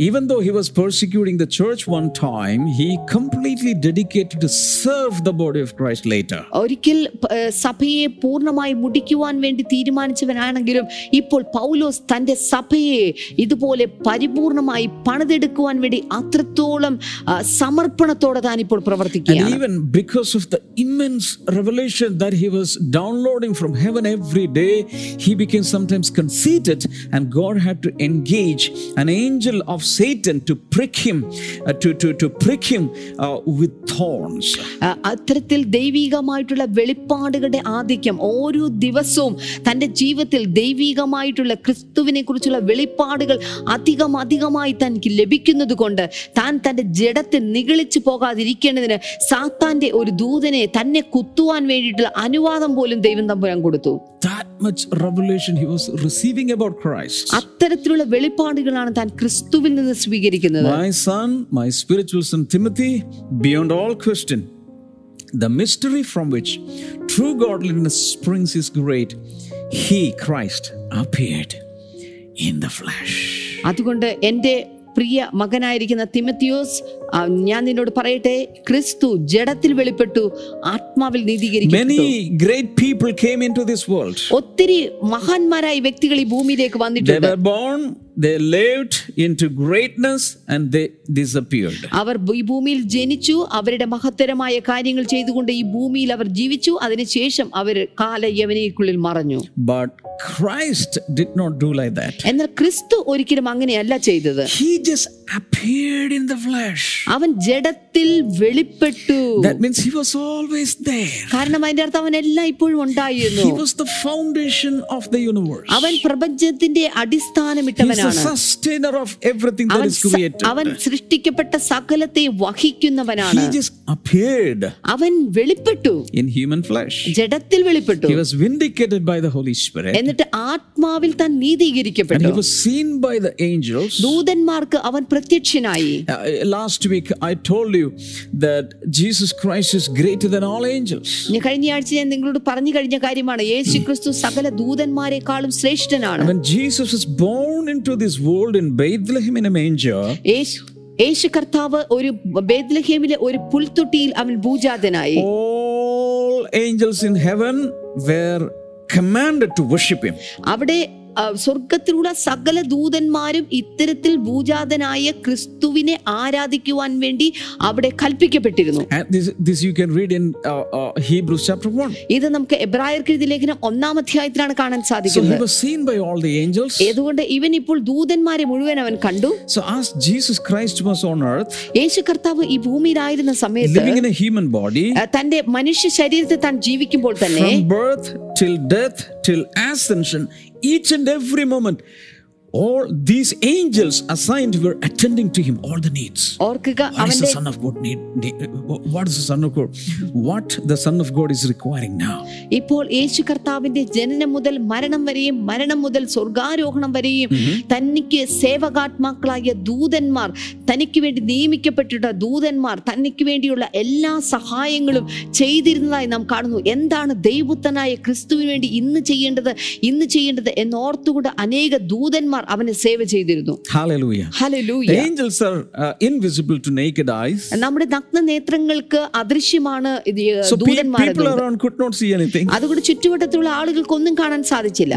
even though he was persecuting the church one time, he completely dedicated to serve the body of Christ later. ഒരിക്കൽ ഏഹ്, സഭയെ പൂർണമായി മുടിക്കുവാൻ വേണ്ടി തീരുമാനിച്ചവനാണെങ്കിലും ഇപ്പോൾ പൗലോസ് തന്റെ സഭയെ ഇതുപോലെ പരിപൂർണമായി പണിതെടുക്കുവാൻ വേണ്ടി അത്രത്തോളം ആ, സമർപ്പണത്തോടെ താൻ ഇപ്പോൾ And പ്രവർത്തിക്കുകയാണ് even because of the immense revelation that he was downloading from heaven every day, he became sometimes conceited, and God had to engage an angel of Satan to prick him, uh, to, to, to prick him uh, with thorns. ആ, അത്തരത്തിൽ ദൈവികമായിട്ടുള്ള വെളിപ്പാടുകളുടെ ആധിക്യം ഓരോ ദിവസവും തന്റെ ജീവിതത്തിൽ ദൈവികമായിട്ടുള്ള ക്രിസ്തുവിനെ കുറിച്ചുള്ള വെളിപ്പാടുകൾ അധികം അധികമായി തനിക്ക് ലഭിക്കുന്നത് കൊണ്ട് താൻ തന്റെ ജഡത്തിൽ നിഗളിച്ചു പോകാതിരിക്കേണ്ടതിന് സാത്താന്റെ ഒരു ദൂതനെ തന്നെ കുത്തുവാൻ വേണ്ടിയിട്ടുള്ള അനുവാദം പോലും ദൈവം തമ്പുരാൻ കൊടുത്തു That much revelation he was receiving about Christ. അത്തരത്തിലുള്ള വെളിപ്പാടുകളാണ് താൻ ക്രിസ്തുവിൽ നിന്ന് സ്വീകരിക്കുന്നത് My son, my spiritual son Timothy, beyond all question, the mystery from which true godliness springs is great. He, Christ, appeared in the flesh. അതുകൊണ്ട് എൻ്റെ പ്രിയ മകനായിരിക്കുന്ന തിമത്തിയോസ് ആ, ഞാൻ നിന്നോട് പറയട്ടെ ക്രിസ്തു ജഡത്തിൽ വെളിപ്പെട്ടു ആത്മാവിൽ നീതീകരിക്കപ്പെട്ടു Many great people came into this world. ഒത്തിരി മഹാന്മാരായ വ്യക്തികൾ ഈ ഭൂമിയിലേക്ക് They വന്നിട്ടുണ്ട് were born, they lived into greatness, and they disappeared. അവർ ഈ ഭൂമിയിൽ ജനിച്ചു അവരുടെ മഹത്തരമായ കാര്യങ്ങൾ ചെയ്തുകൊണ്ട് ഈ ഭൂമിയിൽ അവർ ജീവിച്ചു അതിനുശേഷം അവർ കാല യവനയ്ക്കുള്ളിൽ മറഞ്ഞു But Christ did not do like that. എന്നാൽ ക്രിസ്തു ഒരിക്കലും അങ്ങനെയല്ല ചെയ്തത് He just appeared in the flesh. അവൻ ജഡത്തിൽ വെളിപ്പെട്ടു That means he was always there. കാരണം അതിന്റെ അർത്ഥം അവൻ എല്ലാം ഇപ്പോഴും ഉണ്ടായിരുന്നു He was the foundation of the universe. അവൻ പ്രപഞ്ചത്തിന്റെ He's the അടിസ്ഥാനമിട്ടവനാണ് sustainer of everything that അവൻ is സ- created. അവൻ സൃഷ്ടിക്കപ്പെട്ട സകലത്തെ വഹിക്കുന്നവനാണ് He just appeared അവൻ വെളിപ്പെട്ടു in human flesh. ജഡത്തിൽ വെളിപ്പെട്ടു He was vindicated by the Holy Spirit. എന്നിട്ട് ആത്മാവിൽ താൻ And നീതീകരിക്കപ്പെട്ടു he was seen by the angels. ദൂതന്മാർക്ക് അവൻ പ്രത്യക്ഷനായി Uh, last week I told you that Jesus Christ is greater than all angels. ഞാൻ കഴിഞ്ഞ ആഴ്ച ഞാൻ നിങ്ങളോട് പറഞ്ഞു കഴിഞ്ഞ കാര്യമാണ് യേശു ക്രിസ്തു സകല ദൂതന്മാരെക്കാളും ശ്രേഷ്ഠനാണ് When Jesus was born into this world in Bethlehem in a manger, യേശു യേശു കർത്താവ് ഒരു ബേദ്ലഹേമിലെ ഒരു പുൽത്തൊട്ടിയിൽ അവൻ ഭൂജാതനായി all angels in heaven were commanded to worship him. അവിടെ സ്വർഗത്തിലുള്ള സകല ദൂതന്മാരും ഇത്തരത്തിൽ ഭൂജാതനായ ക്രിസ്തുവിനെ ആരാധിക്കുവാൻ വേണ്ടി അവിടെ കൽപ്പിക്കപ്പെട്ടിരുന്നു this, this you can read in uh, uh, Hebrews chapter 1. ഇത് നമുക്ക് എബ്രായർക്കെഴുതി ലേഖനം ഒന്നാം അധ്യായത്തിലാണ് കാണാൻ So സാധിക്കുന്നത് was seen by all the angels. ഏതുകൊണ്ട് ഇവൻ ഇപ്പോൾ ദൂതന്മാരെ മുഴുവൻ അവൻ കണ്ടു Jesus Christ was on earth, യേശു കർത്താവ് ഈ ഭൂമിയിലായിരുന്ന സമയത്ത് living in a human body, തന്റെ മനുഷ്യ ശരീരത്തിൽ താൻ ജീവിക്കുമ്പോൾ തന്നെ birth till death till ascension, each and every moment, all these angels assigned were attending to him all the needs. ഓർക്കുക What is അവന്റെ the Son of God need? need- What is the Son of God? What the Son of God is requiring now? ഇപ്പോൾ യേശു കർത്താവിന്റെ ജനനം മുതൽ മരണം വരെയും മരണം മുതൽ സ്വർഗാരോഹണം വരെയും തനിക്ക് സേവകാത്മാക്കളായ ദൂതന്മാർ തനിക്ക് വേണ്ടി നിയമിക്കപ്പെട്ടിട്ട ദൂതന്മാർ തനിക്ക് വേണ്ടിയുള്ള എല്ലാ സഹായങ്ങളും ചെയ്തിരുന്നതായി നാം കാണുന്നു എന്താണ് ദൈവത്തനായ ക്രിസ്തുവിന് വേണ്ടി ഇന്ന് ചെയ്യേണ്ടത് ഇന്ന് ചെയ്യേണ്ടത് എന്നോർത്തുകൊണ്ട് അനേക ദൂതന്മാർ അവനെ സേവ ചെയ്തിരുന്നു Hallelujah. The hallelujah angels are uh, invisible to naked eyes. നമ്മുടെ നഗ്നനേത്രങ്ങൾക്ക് അദൃശ്യമാണ് ഇത് not see anything. അതുകൊണ്ട് ചുറ്റുവട്ടത്തുള്ള ആളുകൾക്കൊന്നും കാണാൻ സാധിച്ചില്ല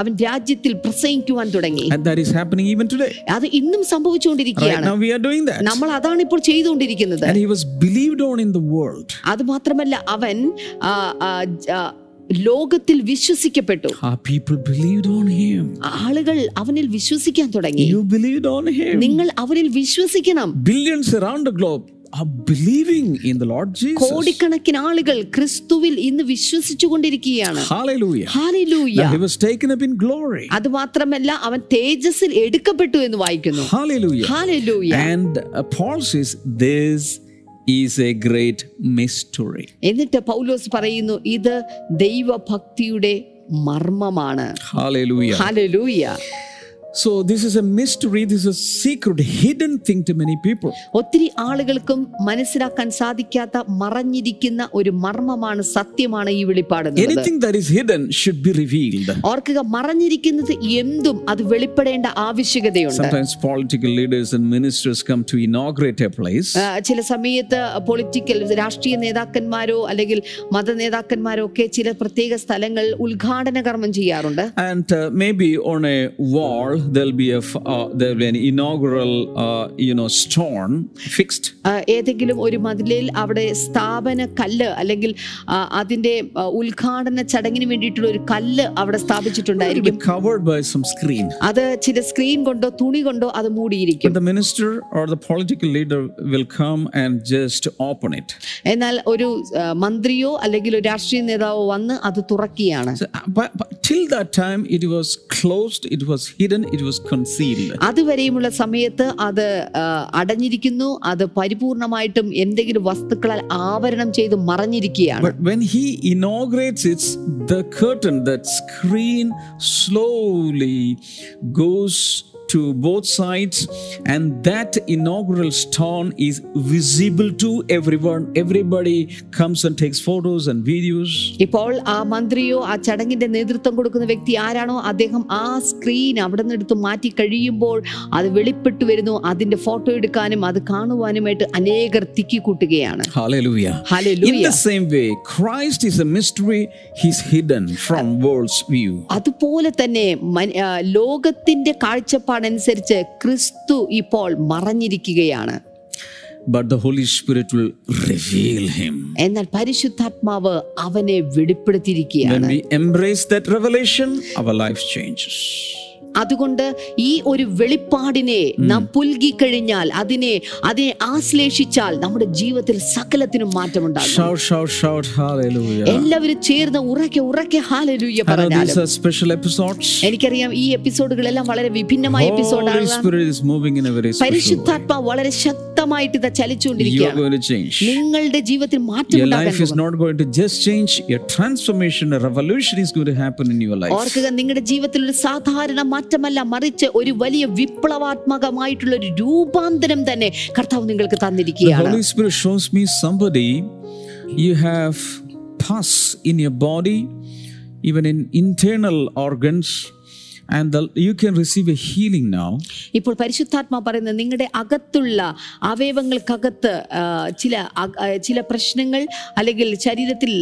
അവൻ രാജ്യത്തിൽ പ്രസംഗിക്കുവാൻ തുടങ്ങി that is happening even today. അത് ഇന്നും സംഭവിച്ചുകൊണ്ടിരിക്കുകയാണ് now, we are doing that. നമ്മൾ അതാണ് ഇപ്പോൾ ചെയ്തുകൊണ്ടിരിക്കുന്നത് And he was believed on in the world. അത് മാത്രമല്ല അവൻ ലോകത്തിൽ വിശ്വസിക്കപ്പെട്ടു Our people believed on him. ആളുകൾ അവനിൽ വിശ്വസിക്കാൻ തുടങ്ങി You believed on him. നിങ്ങൾ അവനിൽ വിശ്വസിക്കണം Billions around the globe are believing in the Lord Jesus. കോടിക്കണക്കിന് ആളുകൾ ക്രിസ്തുവിൽ ഇന്ന് വിശ്വസിച്ചു കൊണ്ടിരിക്കുകയാണ് Hallelujah. ഹാലൂയ Now, he was taken up in glory. അത് മാത്രമല്ല അവൻ തേജസ്സിൽ എടുക്കപ്പെട്ടു എന്ന് വായിക്കുന്നു uh, is a great mystery. എന്നിട്ട് പൗലോസ് പറയുന്നു ഇത് ദൈവഭക്തിയുടെ മർമ്മമാണ് This is a mystery, this is a secret, hidden thing to many people. ഒത്തിരി ആളുകൾക്കും മനസ്സിലാക്കാൻ സാധിക്കാത്ത മറഞ്ഞിരിക്കുന്ന ഒരു മർമ്മമാണ് സത്യമാണ് ഈ വെളിപ്പാട്. Anything that is hidden should be revealed. ഓർക്കുക മറഞ്ഞിരിക്കുന്നത് എന്തും അത് വെളിപ്പെടേണ്ട ആവശ്യകതയുണ്ട് Sometimes political leaders and ministers come to inaugurate a place. ചില സമയത്ത് പൊളിറ്റിക്കൽ രാഷ്ട്രീയ നേതാക്കന്മാരോ അല്ലെങ്കിൽ മത നേതാക്കന്മാരോ ഒക്കെ ചില പ്രത്യേക സ്ഥലങ്ങൾ ഉദ്ഘാടന കർമ്മം ചെയ്യാറുണ്ട് And uh, maybe on a wall there'll be a uh, there'll be an inaugural uh, you know stone fixed. ഏതെങ്കിലും ഒരു മതിലിൽ അവിടെ സ്ഥാപന കല്ല് അല്ലെങ്കിൽ അതിന്റെ ഉദ്ഘാടന ചടങ്ങിന് വേണ്ടിയിട്ടുള്ള ഒരു കല്ല് അവിടെ സ്ഥാപിച്ചിട്ടുണ്ടായിരിക്കും covered by some screen. അത് ചില സ്ക്രീൻ കൊണ്ടോ തുണി കൊണ്ടോ അത് മൂടിയിരിക്കും the minister or the political leader will come and just open it. എന്നാൽ ഒരു മന്ത്രിയോ അല്ലെങ്കിൽ ഒരു രാഷ്ട്രീയ നേതാവോ വന്ന് അത് തുറക്കുകയാണ് uh, till that time, it was closed, it was hidden, it was concealed. അതുവരെയുമുള്ള സമയത്ത് അത് ആ, അടഞ്ഞിരിക്കുന്നു അത് പരിപൂർണമായിട്ടും എന്തെങ്കിലും വസ്തുക്കളാൽ ആവരണം ചെയ്ത് മറഞ്ഞിരിക്കുകയാണ് But when he inaugurates it, the curtain, that screen slowly goes to both sides, and that inaugural stone is visible to everyone. Everybody comes and takes photos and videos. ഇപ്പോൾ ആ മന്ത്രിയോ ആ ചടങ്ങിന്റെ നേതൃത്വം കൊടുക്കുന്ന വ്യക്തി ആരാണോ അദ്ദേഹം ആ സ്ക്രീൻ അവിടെ നിന്ന് എടുത്ത് മാറ്റി കഴിയുമ്പോൾ അത് വെളിപ്പെട്ടു വരുന്നു അതിന്റെ ഫോട്ടോ എടുക്കാനും അത് കാണുവാനുമായിട്ട് അനേകർ തിക്കിക്കൂട്ടുകയാണ് Hallelujah. In hallelujah the same way, Christ is a mystery, he's hidden from world's view. അതുപോലെ തന്നെ മൻ- ആ, ലോകത്തിന്റെ ക്രിസ്തു ഇപ്പോൾ മറഞ്ഞിരിക്കുകയാണ് But the Holy Spirit will reveal him. എന്നാൽ പരിശുദ്ധാത്മാവ് അവനെ വെളിപ്പെടുത്തിയിരിക്കുകയാണ് When we embrace that revelation, our life changes. അതുകൊണ്ട് ഈ ഒരു വെളിപ്പാടിനെ നാം പുൽകി കഴിഞ്ഞാൽ അതിനെ അതിനെ ആശ്ലേഷിച്ചാൽ നമ്മുടെ ജീവിതത്തിൽ സകലത്തിനും മാറ്റമുണ്ടാകും. Shout, shout, shout, hallelujah. എല്ലാവരും ചേർന്ന് ഉറക്കെ ഉറക്കെ ഹാലലൂയ. എനിക്കറിയാം ഈ എപ്പിസോഡുകളെല്ലാം വളരെ വിഭിന്നമായ എപ്പിസോഡാണ് പരിശുദ്ധാത്മ വളരെ വളരെ മൊത്തമായിട്ട് ഇതാ ചലിച്ചുകൊണ്ടിരിക്കുകയാണ്. നിങ്ങളുടെ ജീവിതത്തിൽ മാറ്റം ഓർക്കുക നിങ്ങളുടെ ജീവിതത്തിൽ ഒരു സാധാരണ മാറ്റമല്ല മറിച്ച് ഒരു വലിയ വിപ്ലവാത്മകമായിട്ടുള്ള ഒരു രൂപാന്തരം തന്നെ കർത്താവ് നിങ്ങൾക്ക് തന്നിരിക്കുകയാണ്. You have in your body even in internal organs and you you can receive a healing now. ഇപ്പോൾ പരിശുദ്ധാത്മാ പറയുന്നത് നിങ്ങളുടെ അകത്തുള്ള അവയവങ്ങൾക്കകത്ത് ചില ചില പ്രശ്നങ്ങൾ അല്ലെങ്കിൽ ശരീരത്തിൽ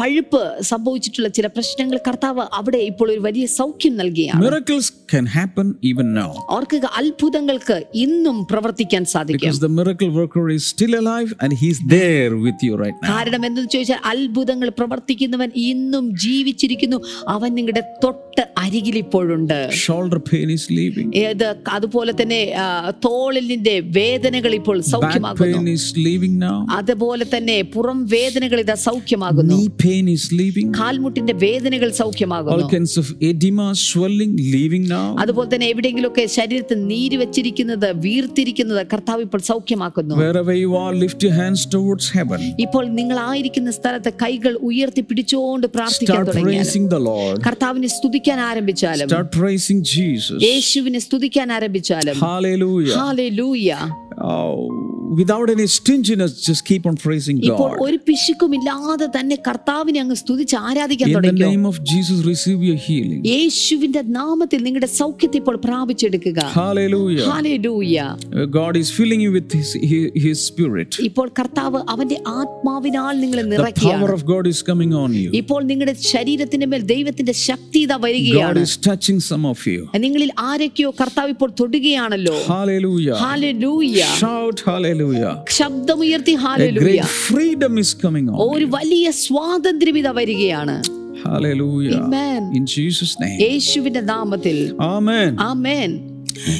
പഴുപ്പ് സംഭവിച്ചിട്ടുള്ള ചില പ്രശ്നങ്ങൾ കർത്താവ് അവിടെ ഇപ്പോൾ ഒരു വലിയ സൗഖ്യം നൽകുകയാണ് Miracles can happen even now. ഓർക്കുക അത്ഭുതങ്ങൾക്ക് ഇന്നും പ്രവർത്തിക്കാൻ സാധിക്കും. Because the miracle worker is still alive and he's there with you right now. കാരണം എന്തെന്ന് ചോദിച്ചാൽ അത്ഭുതങ്ങൾ പ്രവർത്തിക്കുന്നവൻ ഇന്നും ജീവിച്ചിരിക്കുന്നു. അവൻ നിങ്ങളുടെ തൊട്ട് അരികിൽ ഇപ്പോഴുണ്ട്. Shoulder pain is leaving, ഏത് അതുപോലെ തന്നെ തോളിന്റെ വേദനകൾ ഇപ്പോൾ സൗഖ്യമാകുന്നു. pain is leaving now, അതുപോലെ തന്നെ പുറം വേദനകൾ ഇതാ സൗഖ്യമാകുന്നു. Knee pain is leaving, കാൽമുട്ടിന്റെ വേദനകൾ all സൗഖ്യമാകുന്നു kinds of edema, swelling leaving now. അതുപോലെ തന്നെ എവിടെയെങ്കിലുമൊക്കെ ശരീരത്തിൽ നീര് വെച്ചിരിക്കുന്നത് വീർത്തിരിക്കുന്നത് കർത്താവ് ഇപ്പോൾ സൗഖ്യമാക്കുന്നു. Wherever you are, lift your hands towards heaven. ഇപ്പോൾ നിങ്ങൾ ആയിരിക്കുന്ന സ്ഥലത്ത് കൈകൾ ഉയർത്തി പിടിച്ചുകൊണ്ട് പ്രാർത്ഥിക്കാൻ തുടങ്ങിയാൽ. കർത്താവിനെ സ്തുതിക്കാൻ ആരംഭിച്ചാലും Start praising Jesus. യേശുവിനെ സ്തുതിക്കാൻ ആരംഭിച്ചാലും Hallelujah. ഹാലൂയ Oh, without any stinginess, just keep on praising ഇപ്പോൾ God. ഒരു പിശുക്കുമില്ലാതെ തന്നെ കർത്താവിനെ അങ്ങ് സ്തുതിച്ച് ആരാധിക്കാൻ In the തുടങ്ങിയോ name of Jesus, receive your healing. യേശുവിന്റെ നാമത്തിൽ നിങ്ങളുടെ സൗഖ്യത്തെ ഇപ്പോൾ പ്രാപിച്ചെടുക്കുക Hallelujah. ഹാലൂയ Uh, God is filling you with His, His, His Spirit. ഇപ്പോൾ കർത്താവ് അവന്റെ ആത്മാവിനാൽ നിങ്ങളെ The നിറയ്ക്കുകയാണ് power of God is coming on you. ഇപ്പോൾ നിങ്ങളുടെ ശരീരത്തിന്റെ മേൽ ദൈവത്തിന്റെ ശക്തി ഇതാ God വരികയാണ് is touching some of you. നിങ്ങളിൽ ആരൊക്കെയോ കർത്താവ് ഇപ്പോൾ തൊടുകയാണല്ലോ Hallelujah. ഹാലൂയ Shout hallelujah. ശബ്ദമുയർത്തി is coming on. ഒരു വലിയ സ്വാതന്ത്ര്യം ഇതാ വരികയാണ് Hallelujah. Amen. In Jesus' name. യേശുവിന്റെ നാമത്തിൽ Amen. Amen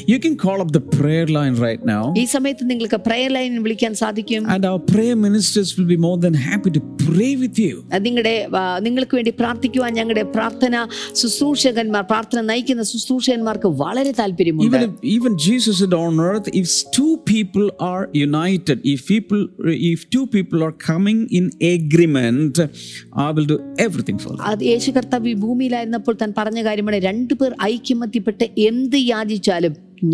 You can call up the prayer line right now, ഈ സമയത്ത് നിങ്ങൾക്ക് പ്രയർ ലൈനിൽ വിളിക്കാൻ സാധിക്കും and our prayer ministers will be more than happy to pray with you. നിങ്ങളുടെ ആ, നിങ്ങൾക്ക് വേണ്ടി പ്രാർത്ഥിക്കുവാൻ ഞങ്ങളുടെ പ്രാർത്ഥന ശുശ്രൂഷകന്മാർ പ്രാർത്ഥന നയിക്കുന്ന ശുശ്രൂഷകന്മാർക്ക് വളരെ താല്പര്യമുണ്ട് Even if, even Jesus said on earth, if two people are united, if people, if two people are coming in agreement, I will do everything for them. അത് യേശു കർത്താവ് ഈ ഭൂമിയിലായിരുന്നപ്പോൾ താൻ പറഞ്ഞ കാര്യമാണ് രണ്ടുപേർ ഐക്യമത്യപ്പെട്ട് എന്ത് യാചിച്ചാലും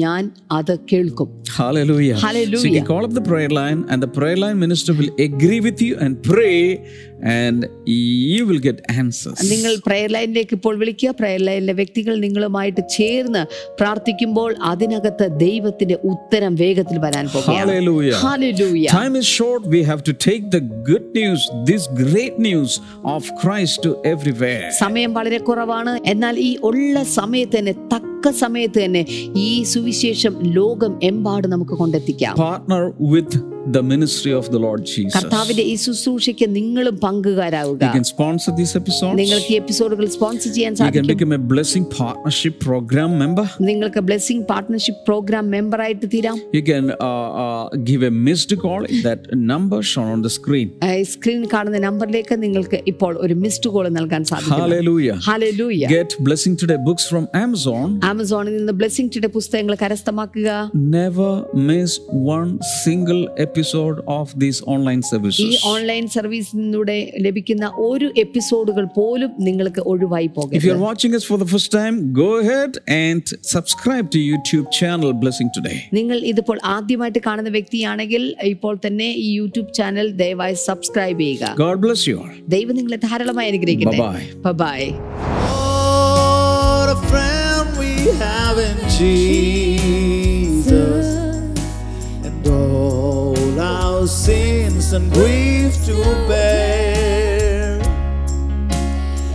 ഞാൻ അത് കേൾക്കും Hallelujah. Hallelujah. So you can call up the prayer line, and the prayer line minister will agree with you and pray, and you will get answers. നിങ്ങൾ പ്രയർ ലൈനിലേക്ക് ഇപ്പോൾ വിളിക്കുക പ്രയർ ലൈനിലെ വ്യക്തികൾ നിങ്ങളുമായിട്ട് ചേർന്ന് പ്രാർത്ഥിക്കുമ്പോൾ അതിനകത്ത് ദൈവത്തിന്റെ ഉത്തരം വേഗത്തിൽ വരാൻ Hallelujah. Hallelujah. Time is short. We have to take the good news, this great news of Christ to everywhere. സമയം വളരെ കുറവാണ് എന്നാൽ ഈ ഉള്ള സമയത്ത് തന്നെ തക്ക സമയത്ത് തന്നെ ഈ സുവിശേഷം ലോകം എമ്പാട് നമുക്ക് കൊണ്ടെത്തിക്കാം. Partner with the ministry of the Lord Jesus. കർത്താവിന്റെ ഈ ശുശ്രൂഷയ്ക്ക് നിങ്ങളും പങ്കുകാരാവുക You can sponsor these episodes. നിങ്ങൾക്ക് ഈ എപ്പിസോഡുകൾ സ്പോൺസർ ചെയ്യാൻ You can become a blessing partnership program member. നിങ്ങൾക്ക് ബ്ലെസ്സിംഗ് പാർട്ട്ണർഷിപ്പ് പ്രോഗ്രാം മെമ്പറായിട്ട് തീരാം You can uh, uh, give a missed call that number shown on the screen. Screen കാണുന്ന നമ്പറിലേക്ക് നിങ്ങൾക്ക് ഇപ്പോൾ ഒരു മിസ്ഡ് കോൾ നൽകാൻ സാധിക്കും Hallelujah. Hallelujah Get Blessing Today books from Amazon. ആമസോണിൽ നിന്ന് ബ്ലെസ്സിംഗ് ടുഡേ പുസ്തകങ്ങൾ കരസ്ഥമാക്കുക Never miss one single episode of these online ഈ ഓൺലൈൻ സർവീസിലൂടെ ലഭിക്കുന്ന ഒരു എപ്പിസോഡുകൾ പോലും നിങ്ങൾക്ക് ഒഴിവായി If പോകരുത് you're watching us for the first time, go ahead and subscribe to YouTube channel Blessing Today. നിങ്ങൾ ഇതിപ്പോൾ ആദ്യമായിട്ട് കാണുന്ന വ്യക്തിയാണെങ്കിൽ ഇപ്പോൾ തന്നെ ഈ യൂട്യൂബ് ചാനൽ ദയവായി സബ്സ്ക്രൈബ് ചെയ്യുക God bless you all. ദൈവം നിങ്ങളെ ധാരാളമായി അനുഗ്രഹിക്കട്ടെ Bye-bye. Bye What a friend we have in Jesus, our sins and grief to bear.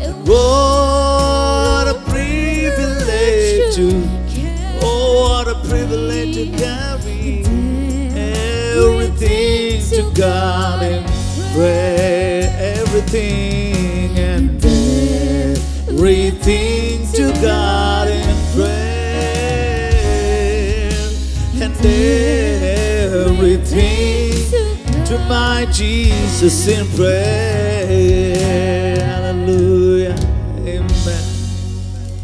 And what a privilege to, oh, what a privilege to carry everything to God in prayer, everything and everything to God in prayer, and everything to my Jesus in prayer.